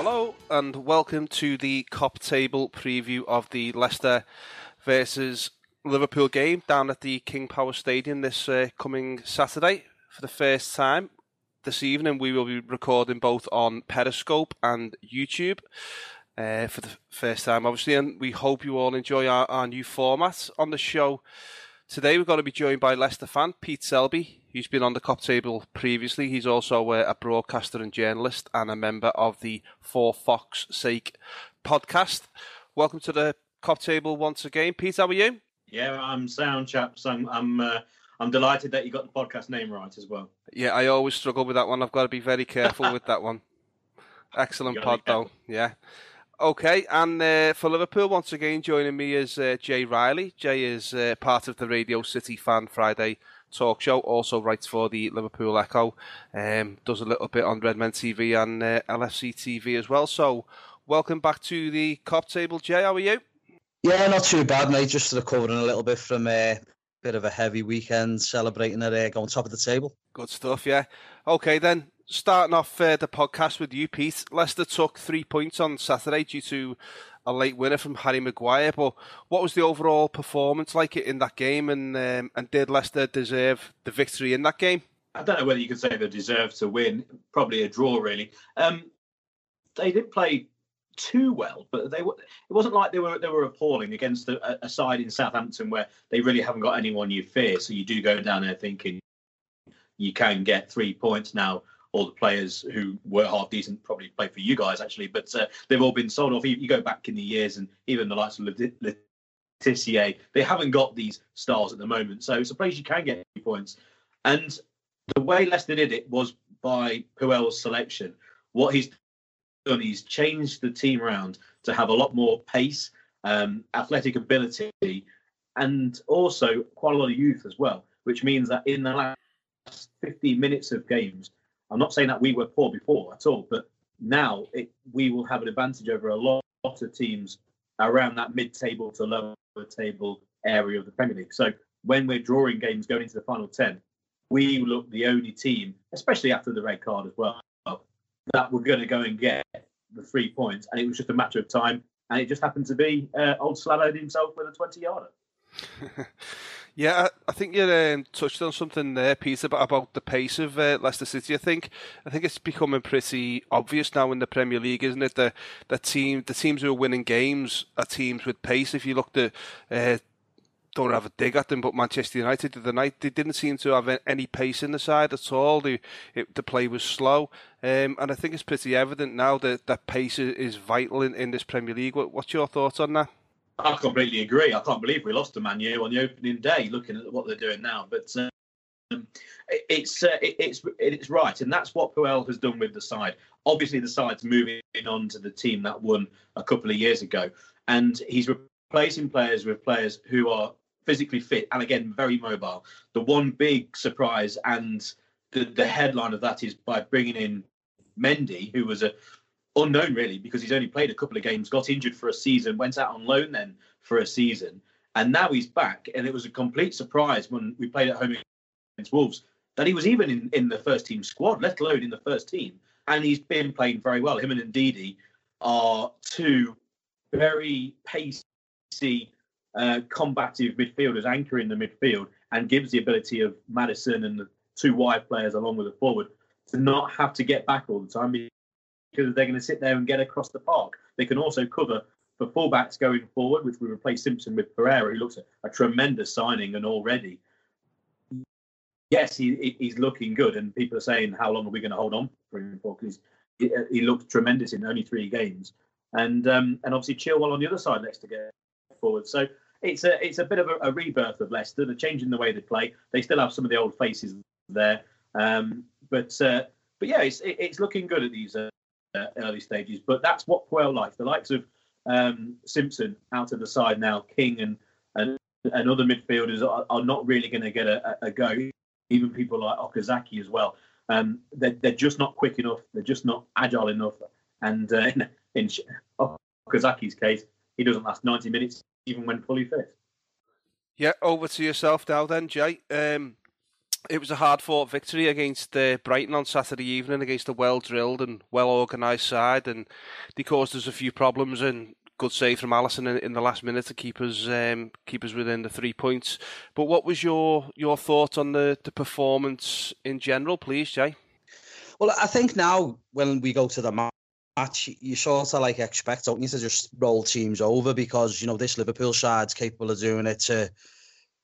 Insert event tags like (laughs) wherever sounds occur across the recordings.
Hello and welcome to the Kop Table preview of the Leicester versus Liverpool game down at the King Power Stadium this uh, coming Saturday. For the first time this evening, we will be recording both on Periscope and YouTube. Uh, for the first time, obviously, and we hope you all enjoy our, our new format on the show. Today, we're going to be joined by Leicester fan Pete Selby, who's been on the Kop Table previously. He's also a, a broadcaster and journalist and a member of the For Fox Sake podcast. Welcome to the Kop Table once again. Pete, how are you? Yeah, I'm sound, chaps. I'm I'm uh, I'm delighted that you got the podcast name right as well. Yeah, I always struggle with that one. I've got to be very careful with that one. (laughs) Excellent pod, though. Yeah. Okay, and uh, for Liverpool, once again, joining me is uh, Jay Riley. Jay is uh, part of the Radio City Fan Friday talk show, also writes for the Liverpool Echo, um, does a little bit on Redmen TV and uh, LFC TV as well. So, welcome back to the Kop Table, Jay. How are you? Yeah, not too bad, mate. Just recovering a little bit from a bit of a heavy weekend, celebrating it, uh, on top of the table. Good stuff, yeah. Okay, then starting off uh, the podcast with you, Pete. Leicester took three points on Saturday due to a late winner from Harry Maguire. But what was the overall performance like in that game, and um, and did Leicester deserve the victory in that game? I don't know whether you could say they deserve to win. Probably a draw, really. Um, they didn't play too well, but they were. It wasn't like they were they were appalling against a, a side in Southampton where they really haven't got anyone you fear. So you do go down there thinking you can get three points now. All the players who were half decent probably play for you guys actually, but uh, they've all been sold off. You, you go back in the years, and even the likes of Le- Letitia, they haven't got these stars at the moment. So it's a place you can get three points. And the way Leicester did it was by Puel's selection. What he's done, he's changed the team around to have a lot more pace, um, athletic ability, and also quite a lot of youth as well. Which means that in the last 15 minutes of games, I'm not saying that we were poor before at all, but now it, we will have an advantage over a lot, lot of teams around that mid-table to lower table area of the Premier League. So when we're drawing games going into the final 10, we look the only team, especially after the red card as well, that we're going to go and get the three points. And it was just a matter of time. And it just happened to be uh, old Slavo himself with a 20 yarder. (laughs) Yeah, I, think you um, touched on something there, Peter, about, about the pace of uh, Leicester City. I think I think it's becoming pretty obvious now in the Premier League, isn't it? The the team the teams who are winning games are teams with pace. If you look at uh, don't have a dig at them, but Manchester United the night they didn't seem to have any pace in the side at all. The it, the play was slow, um, and I think it's pretty evident now that that pace is, vital in, in this Premier League. What, what's your thoughts on that? I completely agree. I can't believe we lost to Man U on the opening day, looking at what they're doing now. But um, it's uh, it, it's it's right, and that's what Puel has done with the side. Obviously, the side's moving on to the team that won a couple of years ago, and he's replacing players with players who are physically fit and again very mobile. The one big surprise and the the headline of that is by bringing in Mendy, who was a unknown really because he's only played a couple of games, got injured for a season, went out on loan then for a season, and now he's back. And it was a complete surprise when we played at home against Wolves that he was even in, in the first team squad, let alone in the first team. and he's been playing very well. Him and Ndidi are two very pacey, uh, combative midfielders anchoring the midfield and gives the ability of Maddison and the two wide players along with the forward to not have to get back all the time because they're going to sit there and get across the park. They can also cover for fullbacks going forward, which we replace Simpson with Pereira, who looks a, tremendous signing and already. Yes, he, he's looking good, and people are saying, "How long are we going to hold on for him for?" Because he, he looked tremendous in only three games, and um, and obviously Chilwell on the other side next to get forward. So it's a it's a bit of a, a, rebirth of Leicester. They're changing the way they play. They still have some of the old faces there, um, but uh, but yeah, it's it's looking good at these uh, early stages. But that's what Puel likes. The likes of um, Simpson out of the side now, King and and, and other midfielders are, are not really going to get a, a, go. Even people like Okazaki as well. Um, they're, they're just not quick enough. They're just not agile enough. And uh, (laughs) in, in Okazaki's case, he doesn't last 90 minutes even when fully fit. Yeah, over to yourself now then, Jay. Um, it was a hard fought victory against uh, Brighton on Saturday evening against a well drilled and well organised side, and they caused us a few problems. And good save from Alisson in, in the last minute to keep us um, keep us within the three points. But what was your your thoughts on the, the performance in general, please, Jay? Well, I think now when we go to the match, you sort of like expect, don't you, to just roll teams over because you know this Liverpool side's capable of doing it to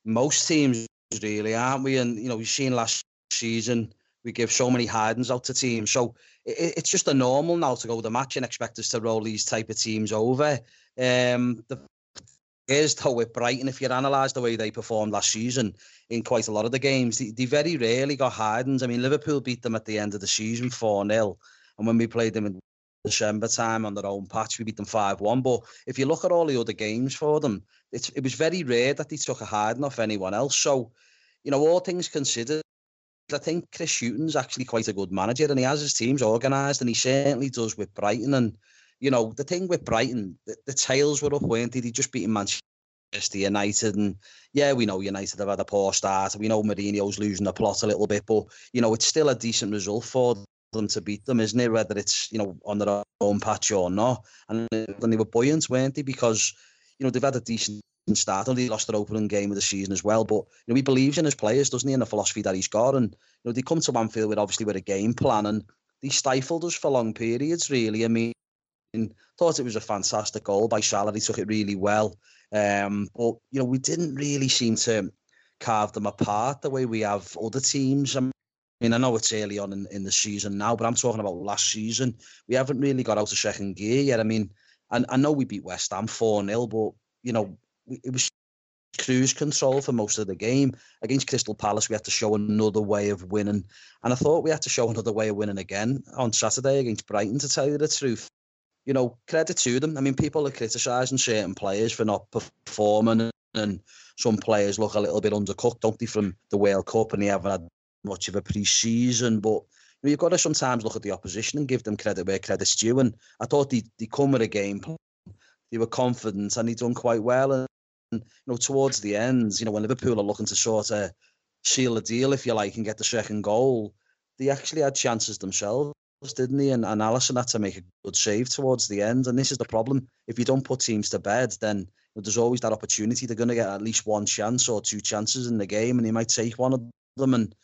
most teams really, aren't we? And you know, we've seen last season we give so many hidings out to teams. So it, it's just a normal now to go the match and expect us to roll these type of teams over. Um, the is though with Brighton, if you analyse the way they performed last season in quite a lot of the games, they, they very rarely got hidings. I mean, Liverpool beat them at the end of the season 4 0. And when we played them in December time on their own patch, we beat them 5 1. But if you look at all the other games for them, it's, it was very rare that they took a hiding off anyone else. So you know, all things considered, I think Chris Hughton's actually quite a good manager and he has his teams organised and he certainly does with Brighton. And, you know, the thing with Brighton, the, the tails were up, weren't they? They just beating Manchester United. And yeah, we know United have had a poor start. We know Mourinho's losing the plot a little bit, but, you know, it's still a decent result for them to beat them, isn't it? Whether it's, you know, on their own patch or not. And then they were buoyant, weren't they? Because, you know, they've had a decent start and he lost their opening game of the season as well. But you know, he believes in his players, doesn't he, and the philosophy that he's got. And you know, they come to Anfield with obviously with a game plan and they stifled us for long periods, really. I mean, thought it was a fantastic goal by Salah. He took it really well. Um, but you know, we didn't really seem to carve them apart the way we have other teams. I mean, I know it's early on in, in the season now, but I'm talking about last season. We haven't really got out of second gear yet. I mean, and I know we beat West Ham 4 0, but, you know, it was cruise control for most of the game. Against Crystal Palace, we had to show another way of winning. And I thought we had to show (laughs) another way of winning again on Saturday against Brighton, to tell you the truth. You know, credit to them. I mean, people are criticising certain players for not performing, and some players look a little bit undercooked, don't they, from the World Cup, and they haven't had much of a pre season. But you know, you've got to sometimes look at the opposition and give them credit where credit's due. And I thought they, they come with a game plan. they were confident and they done quite well. And you know, towards the end, you know, when Liverpool are looking to sort of seal a deal, if you like, and get the second goal, they actually had chances themselves, didn't they? And, and Alisson had to make a good save towards the end. And this is the problem: if you don't put teams to bed, then there's always that opportunity. They're going to get at least one chance or two chances in the game, and they might take one of them. And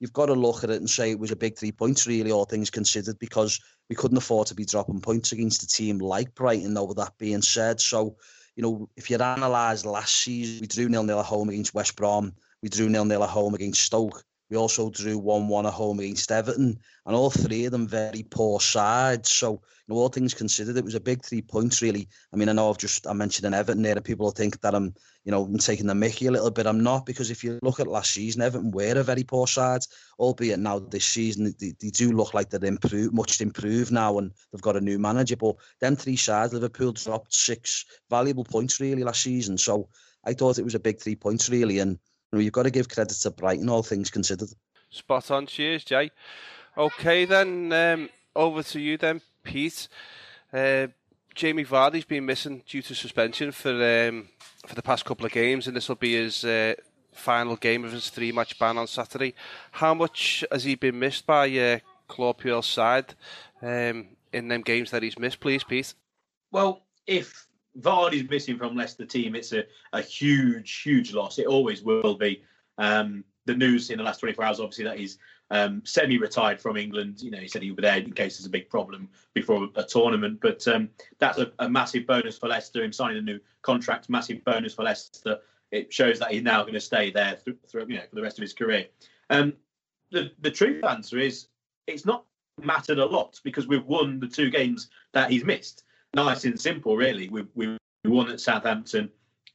you've got to look at it and say it was a big three points, really, all things considered, because we couldn't afford to be dropping points against a team like Brighton. Though, with that being said, so you know, if you analyse last season, we drew nil nil at home against West Brom. We drew nil nil at home against Stoke. We also drew 1 1 at home against Everton, and all three of them very poor sides. So, you know, all things considered, it was a big three points, really. I mean, I know I've just I mentioned an Everton there, and people think that I'm, you know, I'm taking the mickey a little bit. I'm not, because if you look at last season, Everton were a very poor side, albeit now this season, they, they do look like they're improved, much improved now, and they've got a new manager. But them three sides, Liverpool dropped six valuable points, really, last season. So, I thought it was a big three points, really, and you know, you've got to give credit to Brighton, all things considered. Spot on. Cheers, Jay. Okay, then um, over to you, then, Pete. Uh, Jamie Vardy's been missing due to suspension for um, for the past couple of games, and this will be his uh, final game of his three-match ban on Saturday. How much has he been missed by uh, Claude Puel's side um, in them games that he's missed, please, Pete? Well, if Vardy's missing from Leicester team, it's a, a huge, huge loss. It always will be. Um, the news in the last 24 hours, obviously, that he's um, semi-retired from England. You know, he said he'll be there in case there's a big problem before a tournament. But um, that's a, a, massive bonus for Leicester. Him signing a new contract, massive bonus for Leicester. It shows that he's now going to stay there through, through, you know, for the rest of his career. Um, the the truth answer is it's not mattered a lot because we've won the two games that he's missed. Nice and simple, really. We we, won at Southampton,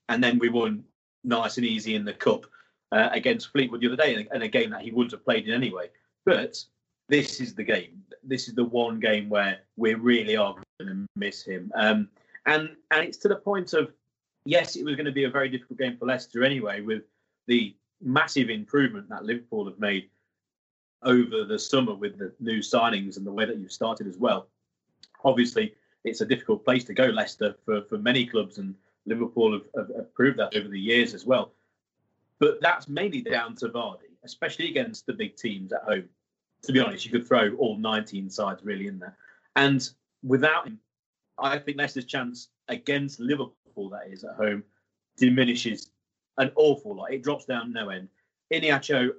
and then we won nice and easy in the cup uh, against Fleetwood the other day, and a game that he wouldn't have played in anyway. But this is the game. This is the one game where we really are going to miss him. Um, and and it's to the point of yes, it was going to be a very difficult game for Leicester anyway, with the massive improvement that Liverpool have made over the summer with the new signings and the way that you've started as well. Obviously, it's a difficult place to go, Leicester, for, for many clubs, and Liverpool have, have, have proved that over the years as well. But that's mainly down to Vardy, especially against the big teams at home. To be honest, you could throw all 19 sides really in there. And without him, I think Leicester's chance against Liverpool, that is, at home, diminishes an awful lot. It drops down no end. Iheanacho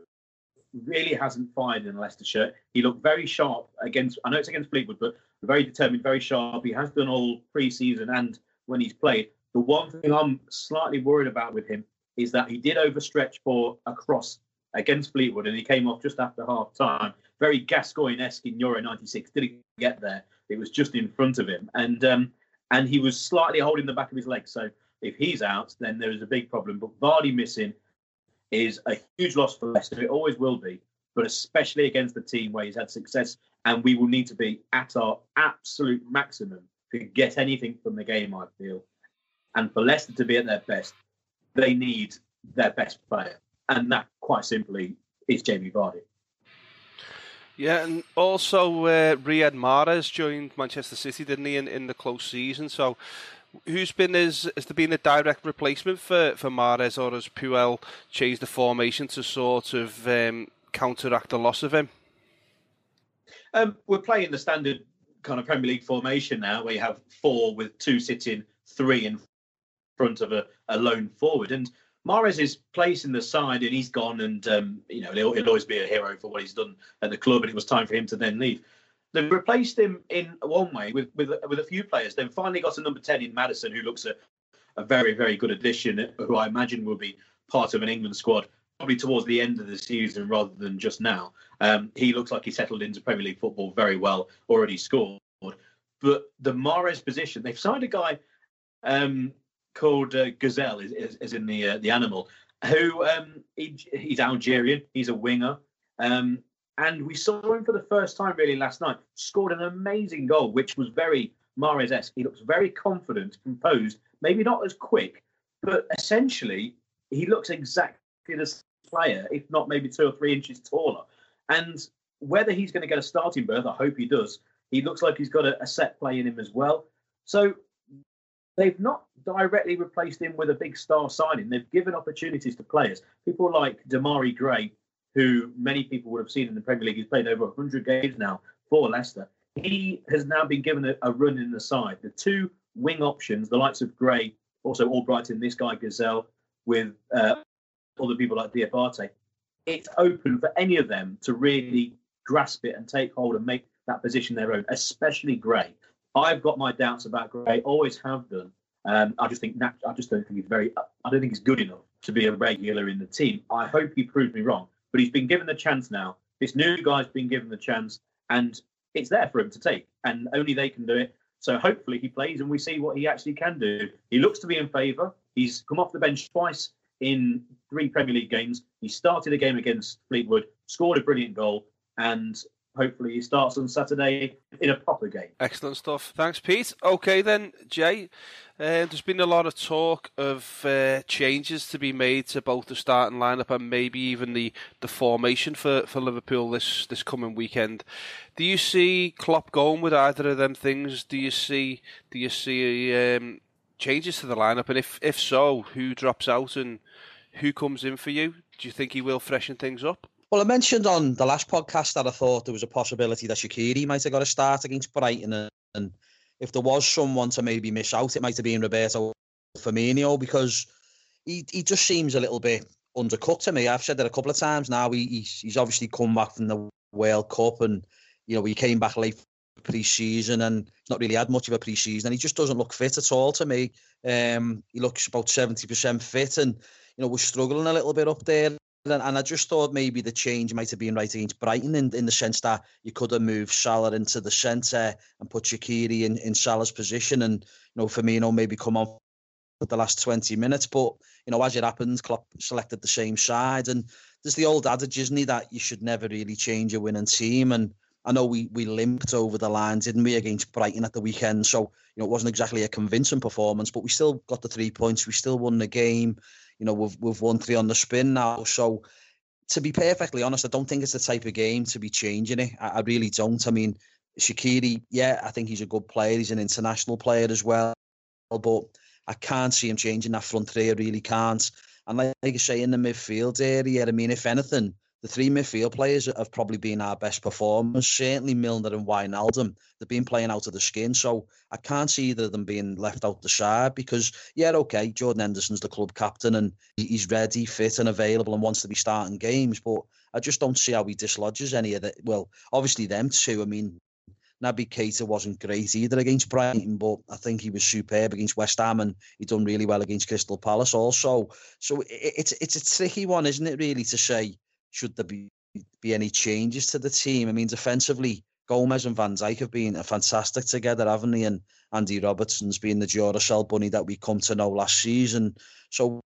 really hasn't fired in Leicester shirt. He looked very sharp against, I know it's against Fleetwood, but very determined, very sharp. He has done all pre season and when he's played. The one thing I'm slightly worried about with him is that he did overstretch for a cross against Fleetwood and he came off just after half time. Very Gascoigne esque in Euro 96. Didn't get there. It was just in front of him. And um, and he was slightly holding the back of his leg. So if he's out, then there is a big problem. But Vardy missing is a huge loss for Leicester. It always will be, but especially against the team where he's had success. And we will need to be at our absolute maximum to get anything from the game, I feel. And for Leicester to be at their best, they need their best player, and that quite simply is Jamie Vardy. Yeah, and also uh, Riyad Mahrez joined Manchester City, didn't he, in, in the close season? So, who's been has there been a direct replacement for, for Mahrez, or has Puel changed the formation to sort of um, counteract the loss of him? Um, we're playing the standard kind of Premier League formation now, where you have four with two sitting, three in front of a, a lone forward. And Mahrez is placing the side, and he's gone, and um, you know he'll, he'll, always be a hero for what he's done at the club. And it was time for him to then leave. They've replaced him in one way with with with a few players. They've finally got a number ten in Maddison, who looks a, a very very good addition, who I imagine will be part of an England squad probably towards the end of the season rather than just now. Um, he looks like he settled into Premier League football very well, already scored. But the Mahrez position, they've signed a guy um, called uh, Gazelle, is, is, is, in the uh, the animal, who um, he, he's Algerian, he's a winger, um, and we saw him for the first time really last night. Scored an amazing goal, which was very Mahrez-esque. He looks very confident, composed, maybe not as quick, but essentially he looks exactly the player, if not maybe two or three inches taller. And whether he's going to get a starting berth, I hope he does. He looks like he's got a, a set play in him as well. So they've not directly replaced him with a big star signing. They've given opportunities to players. People like Demarai Gray, who many people would have seen in the Premier League. He's played over 100 games now for Leicester. He has now been given a, a run in the side. The two wing options, the likes of Gray, also Albrighton, this guy Gazelle, with uh, other people like Diabate, it's open for any of them to really grasp it and take hold and make that position their own, especially Gray. I've got my doubts about Gray, always have done. Um, I just think I just don't think he's very. I don't think he's good enough to be a regular in the team. I hope he proves me wrong, but he's been given the chance now. This new guy's been given the chance, and it's there for him to take, and only they can do it. So hopefully he plays, and we see what he actually can do. He looks to be in favour. He's come off the bench twice in three Premier League games. He started a game against Fleetwood, scored a brilliant goal, and hopefully he starts on Saturday in a proper game. Excellent stuff. Thanks, Pete. Okay, then, Jay. Uh, there's been a lot of talk of uh, changes to be made to both the starting lineup and maybe even the, the formation for, for Liverpool this, this coming weekend. Do you see Klopp going with either of them things? Do you see do you see um, changes to the lineup? And if if so, who drops out and who comes in for you? Do you think he will freshen things up? Well, I mentioned on the last podcast that I thought there was a possibility that Shaqiri might have got a start against Brighton, and, if there was someone to maybe miss out, it might have been Roberto Firmino because he he just seems a little bit undercut to me. I've said that a couple of times now. He, he's, he's obviously come back from the World Cup, and you know he came back late pre-season and not really had much of a pre-season, and he just doesn't look fit at all to me. Um, he looks about seventy percent fit, and you know we're struggling a little bit up there. And, and I just thought maybe the change might have been right against Brighton in, in the sense that you could have moved Salah into the centre and put Shaqiri in, in Salah's position and, you know, Firmino maybe come on for the last 20 minutes. But, you know, as it happens, Klopp selected the same side. And there's the old adage, isn't he, that you should never really change a winning team. And I know we we limped over the line, didn't we, against Brighton at the weekend? So you know, it wasn't exactly a convincing performance, but we still got the three points. We still won the game. You know, we've we've won three on the spin now. So to be perfectly honest, I don't think it's the type of game to be changing it. I, I really don't. I mean, Shaqiri, yeah, I think he's a good player. He's an international player as well, but I can't see him changing that front three. I really can't. And like, like I say, in the midfield area, I mean, if anything, the three midfield players have probably been our best performers. Certainly Milner and Wijnaldum. They've been playing out of the skin. So I can't see either of them being left out the side because, yeah, okay, Jordan Henderson's the club captain and he's ready, fit and available and wants to be starting games. But I just don't see how he dislodges any of that. Well, obviously them two. I mean, Naby Keita wasn't great either against Brighton, but I think he was superb against West Ham and he done really well against Crystal Palace also. So it's it's a tricky one, isn't it, really, to say should there be be any changes to the team? I mean, defensively, Gomez and Van Dijk have been fantastic together, haven't they? And Andy Robertson's been the Duracell bunny that we come to know last season. So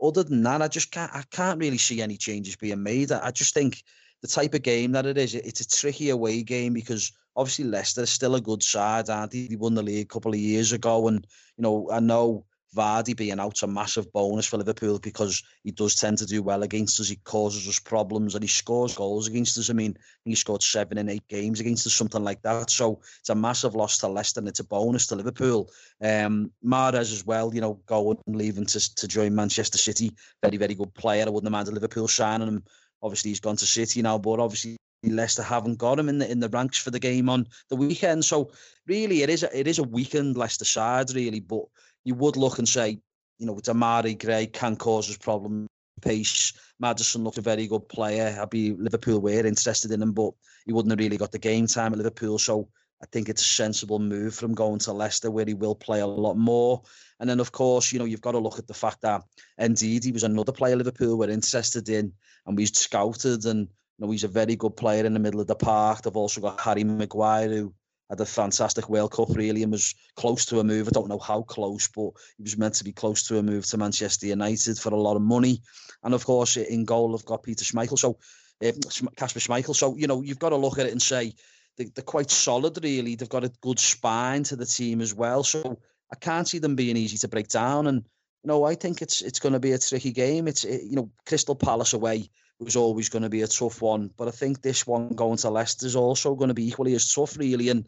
other than that, I just can't I can't really see any changes being made. I just think the type of game that it is, it's a tricky away game because obviously Leicester is still a good side, aren't they? They won the league a couple of years ago, and you know I know Vardy being out's a massive bonus for Liverpool because he does tend to do well against us. He causes us problems and he scores goals against us. I mean, he scored seven in eight games against us, something like that. So it's a massive loss to Leicester and it's a bonus to Liverpool. Um, Mahrez as well, you know, going and leaving to, to join Manchester City. Very, very good player. I wouldn't have minded Liverpool signing him. Obviously, he's gone to City now, but obviously Leicester haven't got him in the in the ranks for the game on the weekend. So really, it is a, it is a weakened Leicester side, really. But you would look and say, you know, Demarai Gray can cause us problems. Pace, Maddison looked a very good player. I'd be Liverpool were interested in him, but he wouldn't have really got the game time at Liverpool. So I think it's a sensible move from going to Leicester, where he will play a lot more. And then, of course, you know, you've got to look at the fact that Ndidi he was another player Liverpool were interested in, and we scouted, and you know, he's a very good player in the middle of the park. They've also got Harry Maguire, who had a fantastic World Cup really and was close to a move. I don't know how close, but he was meant to be close to a move to Manchester United for a lot of money. And of course, in goal, I've got Peter Schmeichel. So, Kasper uh, Schmeichel. So, you know, you've got to look at it and say they, are quite solid, really. They've got a good spine to the team as well. So, I can't see them being easy to break down. And, you know, I think it's it's going to be a tricky game. It's, it, you know, Crystal Palace away was always going to be a tough one. But I think this one going to Leicester is also going to be equally as tough, really. And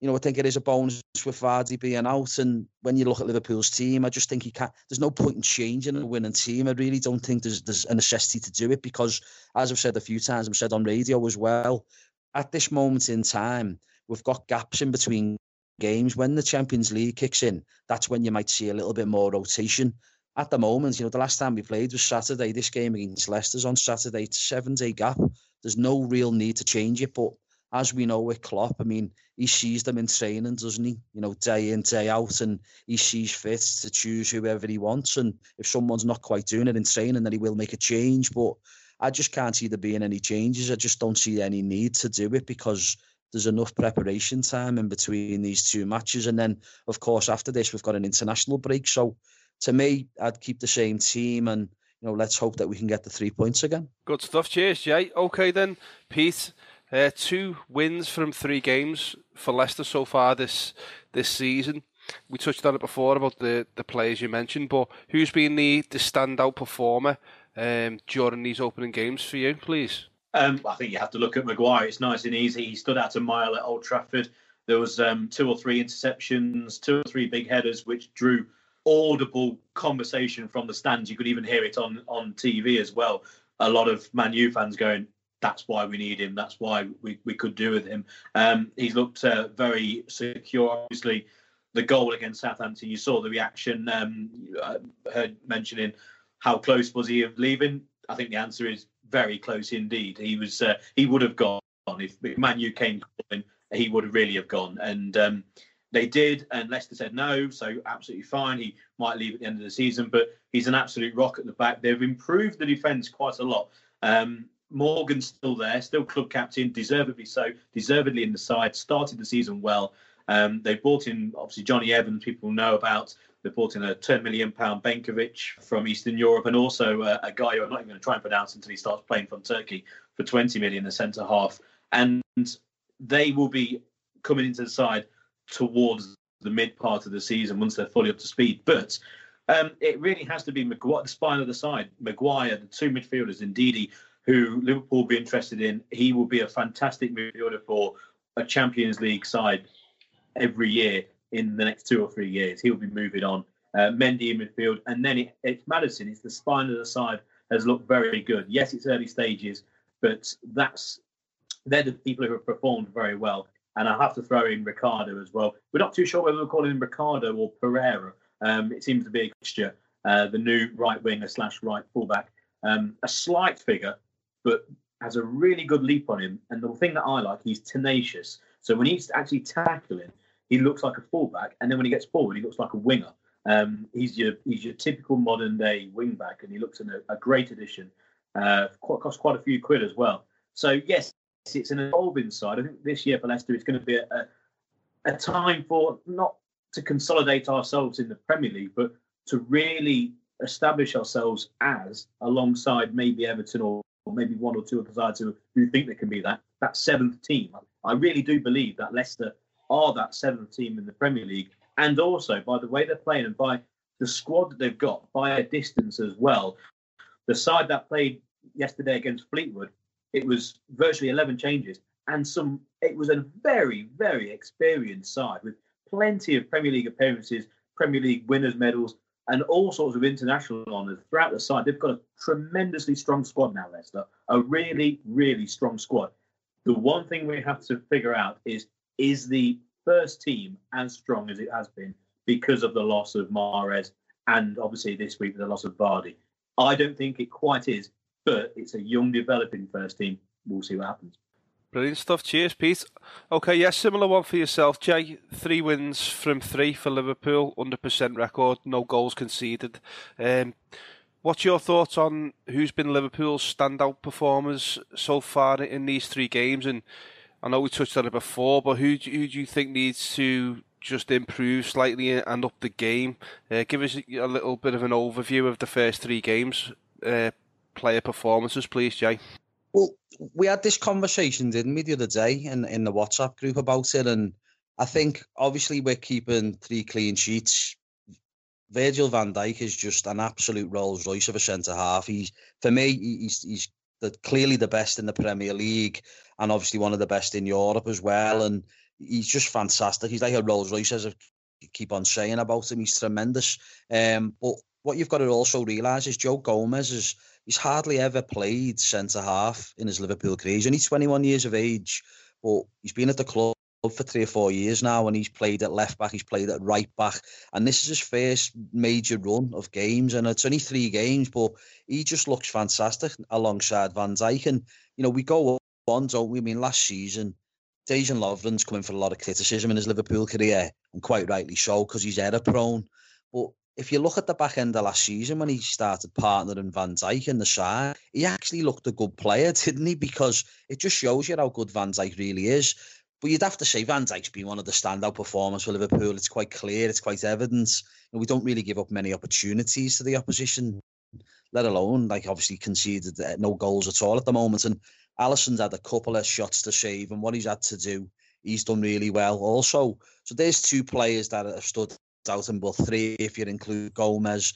you know, I think it is a bonus with Vardy being out. And when you look at Liverpool's team, I just think he can't. There's no point in changing a winning team. I really don't think there's there's a necessity to do it because, as I've said a few times, I've said on radio as well. At this moment in time, we've got gaps in between games. When the Champions League kicks in, that's when you might see a little bit more rotation at the moment, you know, the last time we played was Saturday. This game against Leicester's on Saturday. It's seven day gap. There's no real need to change it. But as we know with Klopp, I mean, he sees them in training, doesn't he? You know, day in, day out, and he sees fit to choose whoever he wants. And if someone's not quite doing it in training, then he will make a change. But I just can't see there being any changes. I just don't see any need to do it because there's enough preparation time in between these two matches. And then, of course, after this, we've got an international break. So to me, I'd keep the same team and you know, let's hope that we can get the three points again. Good stuff. Cheers, Jay. Okay then, Pete. Uh, two wins from three games for Leicester so far this this season. We touched on it before about the, the players you mentioned, but who's been the, the standout performer um, during these opening games for you, please? Um, I think you have to look at Maguire. It's nice and easy. He stood out a mile at Old Trafford. There was um, two or three interceptions, two or three big headers, which drew audible conversation from the stands. You could even hear it on on TV as well. A lot of Man U fans going, that's why we need him. That's why we, we could do with him. Um, he's looked uh, very secure. Obviously, the goal against Southampton, you saw the reaction. Um, I heard mentioning how close was he of leaving. I think the answer is very close indeed. He was uh, he would have gone if, if Man U came calling. He would really have gone, and um, they did. And Leicester said no, so absolutely fine. He might leave at the end of the season, but he's an absolute rock at the back. They've improved the defence quite a lot. Um, Morgan's still there, still club captain, deservedly so, deservedly in the side. Started the season well. Um, they brought in obviously Jonny Evans. People know about. They brought in a 10 million pound Benkovic from Eastern Europe, and also uh, a guy who I'm not even going to try and pronounce until he starts playing from Turkey for 20 million, the centre half. And they will be coming into the side towards the mid part of the season once they're fully up to speed. But um, it really has to be Maguire, the spine of the side. Maguire, the two midfielders, Ndidi, who Liverpool will be interested in. He will be a fantastic midfielder for a Champions League side every year in the next two or three years. He'll be moving on. Uh, Mendy in midfield, and then it, it's Maddison. It's the spine of the side has looked very good. Yes, it's early stages, but that's they're the people who have performed very well. And I have to throw in Ricardo as well. We're not too sure whether we're calling him Ricardo or Pereira. Um, it seems to be a mixture. Uh, the new right winger slash right fullback. Um, a slight figure, but has a really good leap on him. And the thing that I like, he's tenacious. So when he's actually tackling, he looks like a fullback, and then when he gets forward, he looks like a winger. Um, he's your he's your typical modern day wingback, and he looks in a, a great addition. Uh, quite, cost quite a few quid as well. So yes, it's an evolving side. I think this year for Leicester, it's going to be a, a, a time for not to consolidate ourselves in the Premier League, but to really establish ourselves as alongside maybe Everton or, or maybe one or two other sides who, who think they can be that that seventh team. I really do believe that Leicester are that seventh team in the Premier League, and also by the way they're playing and by the squad that they've got by a distance as well. The side that played yesterday against Fleetwood, it was virtually 11 changes and some. It was a very, very experienced side with plenty of Premier League appearances, Premier League winners' medals, and all sorts of international honours throughout the side. They've got a tremendously strong squad now, Leicester. A really, really strong squad. The one thing we have to figure out is is the first team as strong as it has been because of the loss of Mahrez and obviously this week with the loss of Vardy. I don't think it quite is, but it's a young developing first team. We'll see what happens. Brilliant stuff. Cheers, Pete. Okay, yes, yeah, similar one for yourself, Jay. Three wins from three for Liverpool, 100% record, no goals conceded. Um, what's your thoughts on who's been Liverpool's standout performers so far in these three games? And I know we touched on it before, but who do, who do you think needs to just improve slightly and up the game? Uh, give us a little bit of an overview of the first three games, uh, player performances, please, Jay. Well, we had this conversation, didn't we, the other day in, in the WhatsApp group about it. And I think obviously we're keeping three clean sheets. Virgil van Dijk is just an absolute Rolls Royce of a centre half. He's for me, he's he's the, clearly the best in the Premier League, and obviously one of the best in Europe as well. And he's just fantastic. He's like a Rolls Royce, as I keep on saying about him. He's tremendous. Um, but what you've got to also realise is Joe Gomez is he's hardly ever played centre half in his Liverpool career. He's only 21 years of age, but he's been at the club for three or four years now, and he's played at left back, he's played at right back, and this is his first major run of games, and it's only three games, but he just looks fantastic alongside Van Dijk. And you know, we go on, don't we? I mean, last season, Dejan Lovren's coming for a lot of criticism in his Liverpool career, and quite rightly so, because he's error prone. But if you look at the back end of last season when he started partnering Van Dijk in the side, he actually looked a good player, (laughs) didn't he? Because it just shows you how good Van Dijk really is. But you'd have to say Van Dijk's been one of the standout performers for Liverpool. It's quite clear, it's quite evident. And we don't really give up many opportunities to the opposition, let alone like obviously conceded uh, no goals at all at the moment. And Alisson's had a couple of shots to save, and what he's had to do, he's done really well also. So there's two players that have stood out in both three if you include Gomez.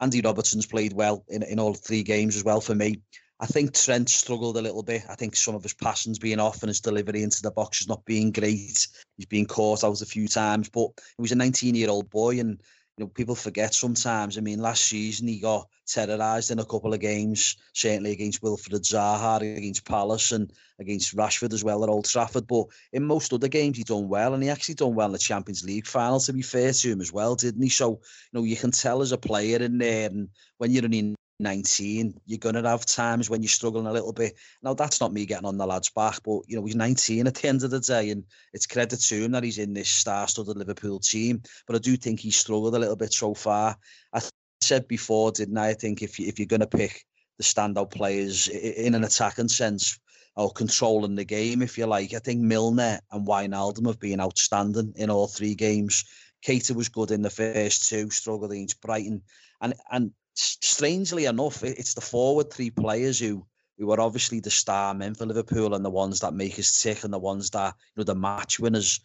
Andy Robertson's played well in, in all three games as well for me. I think Trent struggled a little bit. I think some of his passing's being off and his delivery into the box is not being great. He's been caught out a few times, but he was a 19 year old boy and you know, people forget sometimes. I mean, last season he got terrorised in a couple of games, certainly against Wilfried Zaha, against Palace, and against Rashford as well at Old Trafford. But in most other games, he done well, and he actually done well in the Champions League final. To be fair to him as well, didn't he? So you know, you can tell as a player in there, and when you're only 19, you're going to have times when you're struggling a little bit. Now, that's not me getting on the lad's back, but, you know, he's 19 at the end of the day, and it's credit to him that he's in this star-studded Liverpool team. But I do think he's struggled a little bit so far. I said before, didn't I? I think if, you, if you're going to pick the standout players in an attacking sense, or controlling the game, if you like, I think Milner and Wijnaldum have been outstanding in all three games. Keita was good in the first two, struggled against Brighton. And and strangely enough, it's the forward three players who who are obviously the star men for Liverpool and the ones that make us tick and the ones that you know the match winners.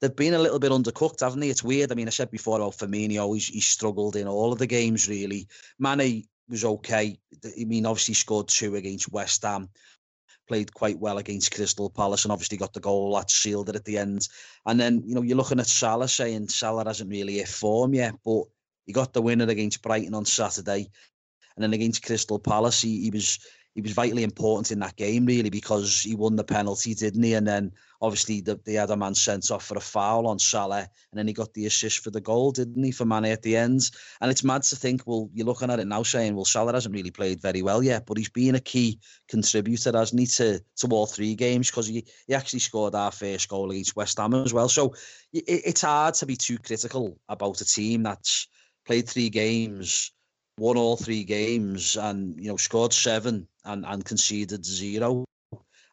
They've been a little bit undercooked, haven't they? It's weird. I mean, I said before about Firmino, he's, he struggled in all of the games really. Mane was okay. I mean, obviously scored two against West Ham, played quite well against Crystal Palace, and obviously got the goal that sealed it at the end. And then you know you're looking at Salah saying Salah hasn't really hit form yet, but he got the winner against Brighton on Saturday, and then against Crystal Palace, he, he was he was vitally important in that game, really, because he won the penalty, didn't he? And then obviously the, the other man sent off for a foul on Salah, and then he got the assist for the goal, didn't he, for Mane at the end? And it's mad to think, well, you're looking at it now saying, well, Salah hasn't really played very well yet, but he's been a key contributor, hasn't he, to, to all three games, because he, he actually scored our first goal against West Ham as well. So it, it's hard to be too critical about a team that's played three games, won all three games, and you know scored seven and and conceded zero.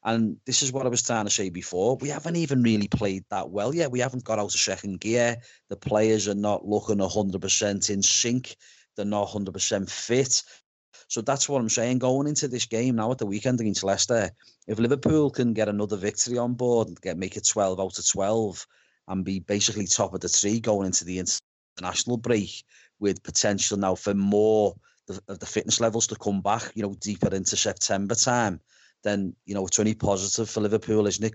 And this is what I was trying to say before. We haven't even really played that well yet. We haven't got out of second gear. The players are not looking 100% in sync. They're not 100% fit. So that's what I'm saying. Going into this game now at the weekend against Leicester, if Liverpool can get another victory on board and get make it 12 out of 12 and be basically top of the tree going into the international break, with potential now for more of the fitness levels to come back, you know, deeper into September time, then, you know, it's only positive for Liverpool, isn't it?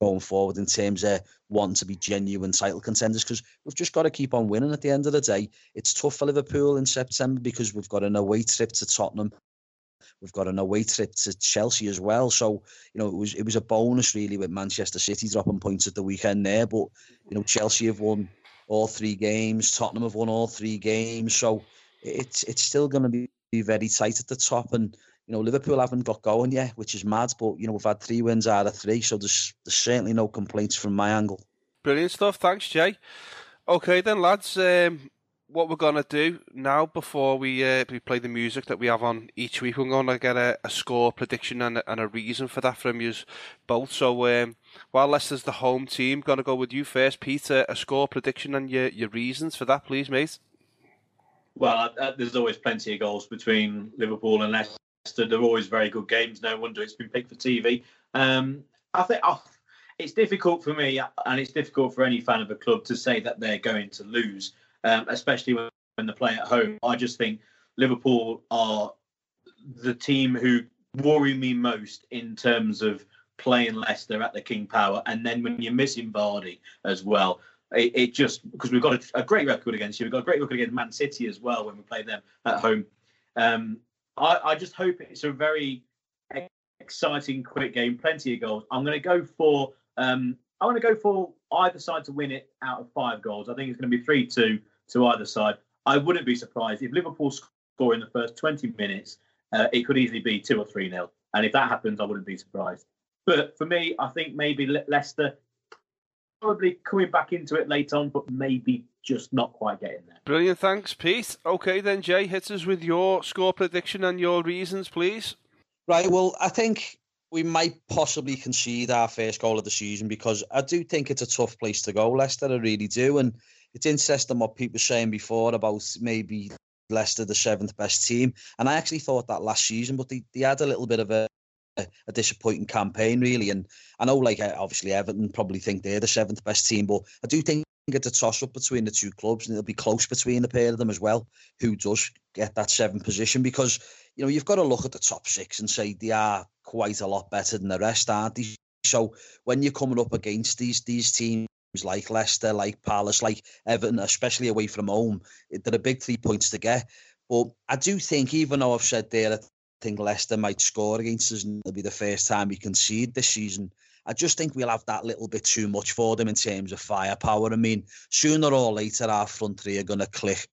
Going forward in terms of wanting to be genuine title contenders because we've just got to keep on winning at the end of the day. It's tough for Liverpool in September because we've got an away trip to Tottenham. We've got an away trip to Chelsea as well. So, you know, it was it was a bonus really with Manchester City dropping points at the weekend there. But, you know, Chelsea have won all three games. Tottenham have won all three games, so it's it's still going to be, be very tight at the top. And you know, Liverpool haven't got going yet, which is mad. But you know, we've had three wins out of three, so there's there's certainly no complaints from my angle. Brilliant stuff. Thanks, Jay. Okay, then, lads. Um, what we're gonna do now before we uh, we play the music that we have on each week, we're gonna get a, a score prediction and a, and a reason for that from you both. So um, while Leicester's the home team, gonna go with you first, Peter. A score prediction and your your reasons for that, please, mate. Well, uh, there's always plenty of goals between Liverpool and Leicester. They're always very good games. No wonder it's been picked for TV. Um, I think oh, it's difficult for me, and it's difficult for any fan of a club to say that they're going to lose um, especially when, when they play at home. I just think Liverpool are the team who worry me most in terms of playing Leicester at the King Power, and then when you're missing Vardy as well, it, it just because we've got a, a, great record against you, we've got a great record against Man City as well when we play them at home. Um, I, I, just hope it's a very exciting, quick game, plenty of goals. I'm going to go for um, I want to go for either side to win it out of five goals. I think it's going to be three two to either side. I wouldn't be surprised if Liverpool score in the first 20 minutes. Uh, it could easily be two or three nil, and if that happens, I wouldn't be surprised. But for me, I think maybe Le- Leicester probably coming back into it late on, but maybe just not quite getting there. Brilliant, thanks, Pete. Okay, then Jay, hit us with your score prediction and your reasons, please. Right. Well, I think we might possibly concede our first goal of the season because I do think it's a tough place to go, Leicester. I really do, and it's interesting what people were saying before about maybe Leicester the seventh best team, and I actually thought that last season, but they, they had a little bit of a a disappointing campaign really, and I know like uh, obviously Everton probably think they're the seventh best team, but I do think it's a toss up between the two clubs, and it'll be close between the pair of them as well. Who does get that seventh position? Because you know you've got to look at the top six and say they are quite a lot better than the rest, aren't they? So when you're coming up against these these teams like Leicester, like Palace, like Everton, especially away from home, they're a big three points to get. But I do think, even though I've said there, think Leicester might score against us, and it'll be the first time we concede this season. I just think we'll have that little bit too much for them in terms of firepower. I mean, sooner or later, our front three are going to click.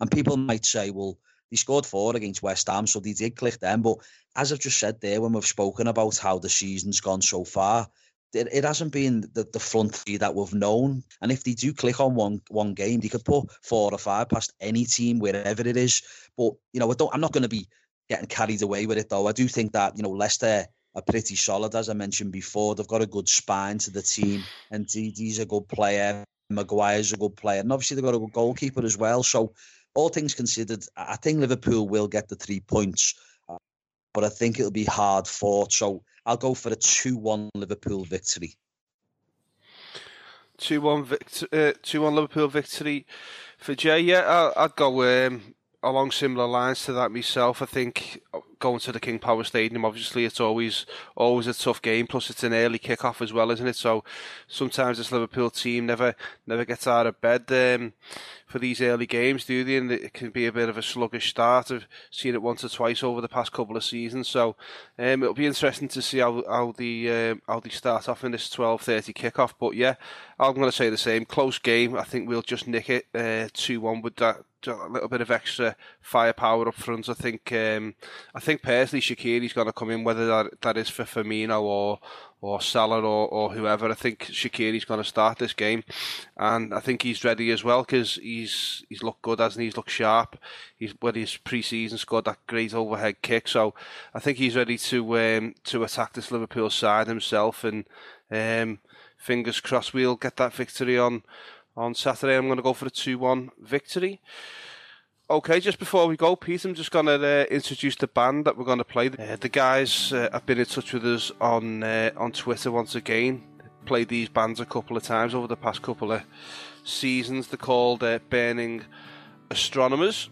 And people might say, well, they scored four against West Ham, so they did click them. But as I've just said there, when we've spoken about how the season's gone so far, it, it hasn't been the, the front three that we've known. And if they do click on one one game, they could put four or five past any team wherever it is. But you know, I don't, I'm not going to be getting carried away with it though. I do think that you know Leicester are pretty solid, as I mentioned before. They've got a good spine to the team, and Ndidi's a good player. Maguire's a good player, and obviously they've got a good goalkeeper as well. So, all things considered, I think Liverpool will get the three points, uh, but I think it'll be hard fought. So, I'll go for a two-one Liverpool victory. Two-one victory. Uh, two-one Liverpool victory for Jay. Yeah, I'd go um, along similar lines to that myself. I think going to the King Power Stadium, obviously, it's always always a tough game. Plus, it's an early kick-off as well, isn't it? So sometimes this Liverpool team never never gets out of bed um, for these early games, do they? And it can be a bit of a sluggish start. I've seen it once or twice over the past couple of seasons. So um, it'll be interesting to see how how the um, how they start off in this twelve thirty kick-off. But yeah, I'm going to say the same. Close game. I think we'll just nick it uh, two uh, one with that a little bit of extra firepower up front. I think um, I think personally Shaqiri's going to come in, whether that that is for Firmino or or Salah or, or whoever. I think Shaqiri's going to start this game, and I think he's ready as well because he's he's looked good, hasn't he? He's looked sharp. He's when his pre-season scored that great overhead kick, so I think he's ready to um, to attack this Liverpool side himself, and um, fingers crossed we'll get that victory on on Saturday. I'm going to go for a 2 1 victory. Okay, just before we go, Pete, I'm just going to uh, introduce the band that we're going to play. Uh, the guys uh, have been in touch with us on uh, on Twitter once again. Played these bands a couple of times over the past couple of seasons. They're called uh, Burning Astronomers.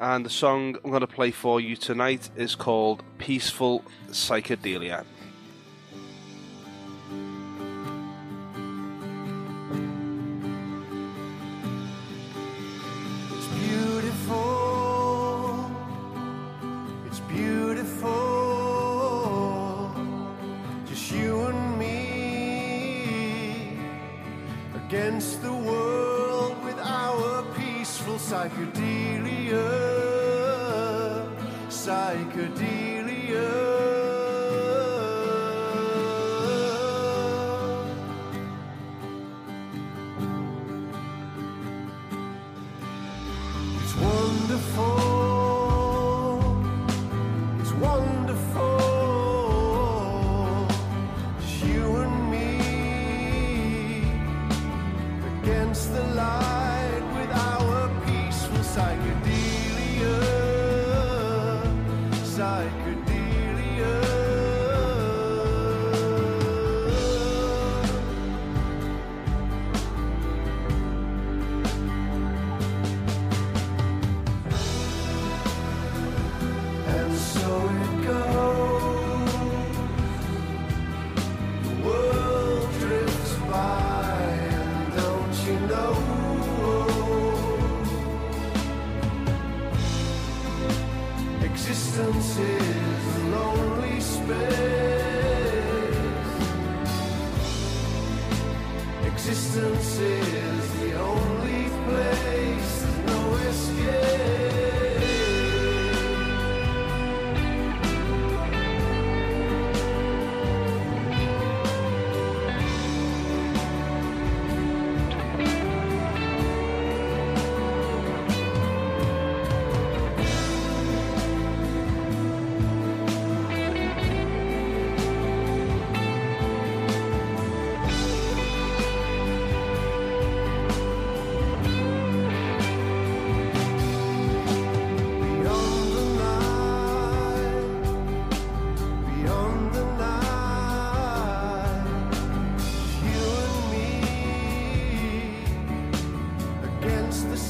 And the song I'm going to play for you tonight is called Peaceful Psychedelia.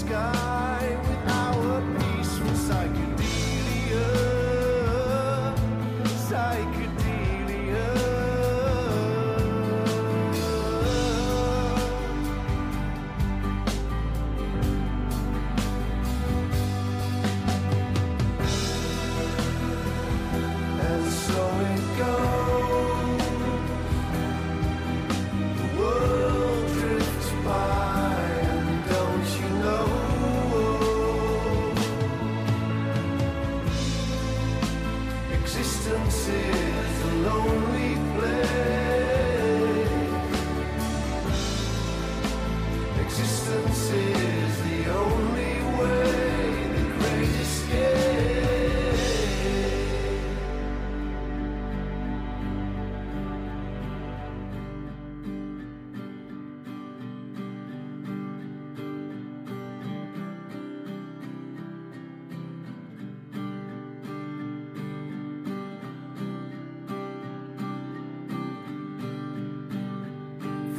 sky.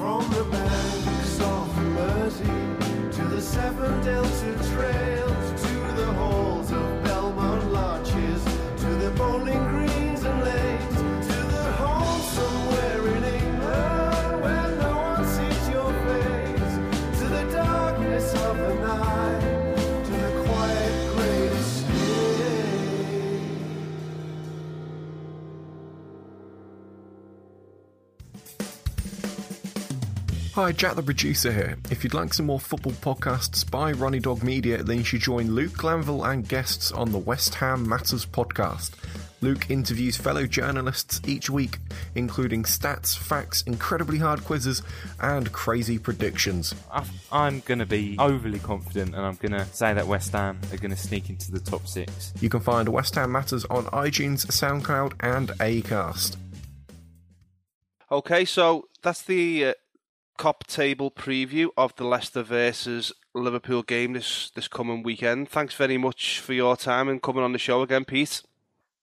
From the banks of Mersey to the Seven Delta trails Hi, Jack the producer here. If you'd like some more football podcasts by Ronnie Dog Media, then you should join Luke Glanville and guests on the West Ham Matters podcast. Luke interviews fellow journalists each week, including stats, facts, incredibly hard quizzes, and crazy predictions. I- I'm going to be overly confident and I'm going to say that West Ham are going to sneak into the top six. You can find West Ham Matters on iTunes, SoundCloud, and Acast. Okay, so that's the uh, Kop Table preview of the Leicester versus Liverpool game this this coming weekend. Thanks very much for your time and coming on the show again, Pete.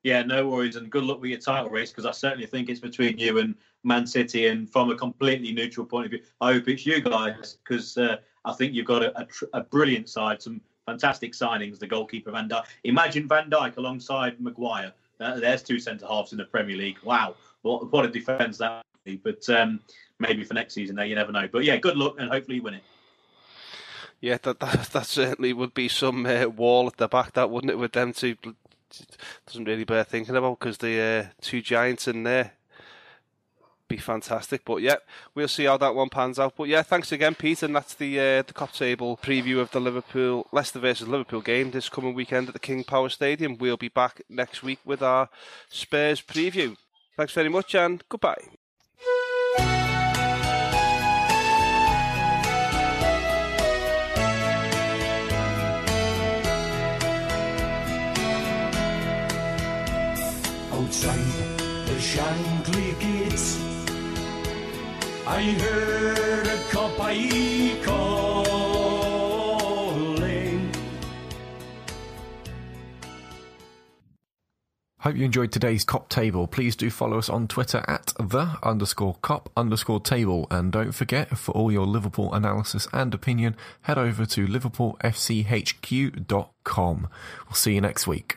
Yeah, no worries, and good luck with your title race because I certainly think it's between you and Man City. And from a completely neutral point of view, I hope it's you guys because uh, I think you've got a, a, tr- a brilliant side, some fantastic signings. The goalkeeper Van Dijk. Imagine Van Dijk alongside Maguire. Uh, there's two centre halves in the Premier League. Wow, what, what a defence that. But um, maybe for next season, there you never know. But yeah, good luck and hopefully you win it. Yeah, that that, (laughs) that certainly would be some uh, wall at the back, that wouldn't it? With them two, doesn't really bear thinking about because the uh, two giants in there be fantastic. But yeah, we'll see how that one pans out. But yeah, thanks again, Pete, and that's the uh, the Kop Table preview of the Liverpool Leicester versus Liverpool game this coming weekend at the King Power Stadium. We'll be back next week with our Spurs preview. Thanks very much, and goodbye. Outside the Shankly gates, I heard a Kopite calling. Hope you enjoyed today's Kop Table. Please do follow us on Twitter at the underscore Kop underscore table. And don't forget, for all your Liverpool analysis and opinion, head over to liverpoolfchq.com. We'll see you next week.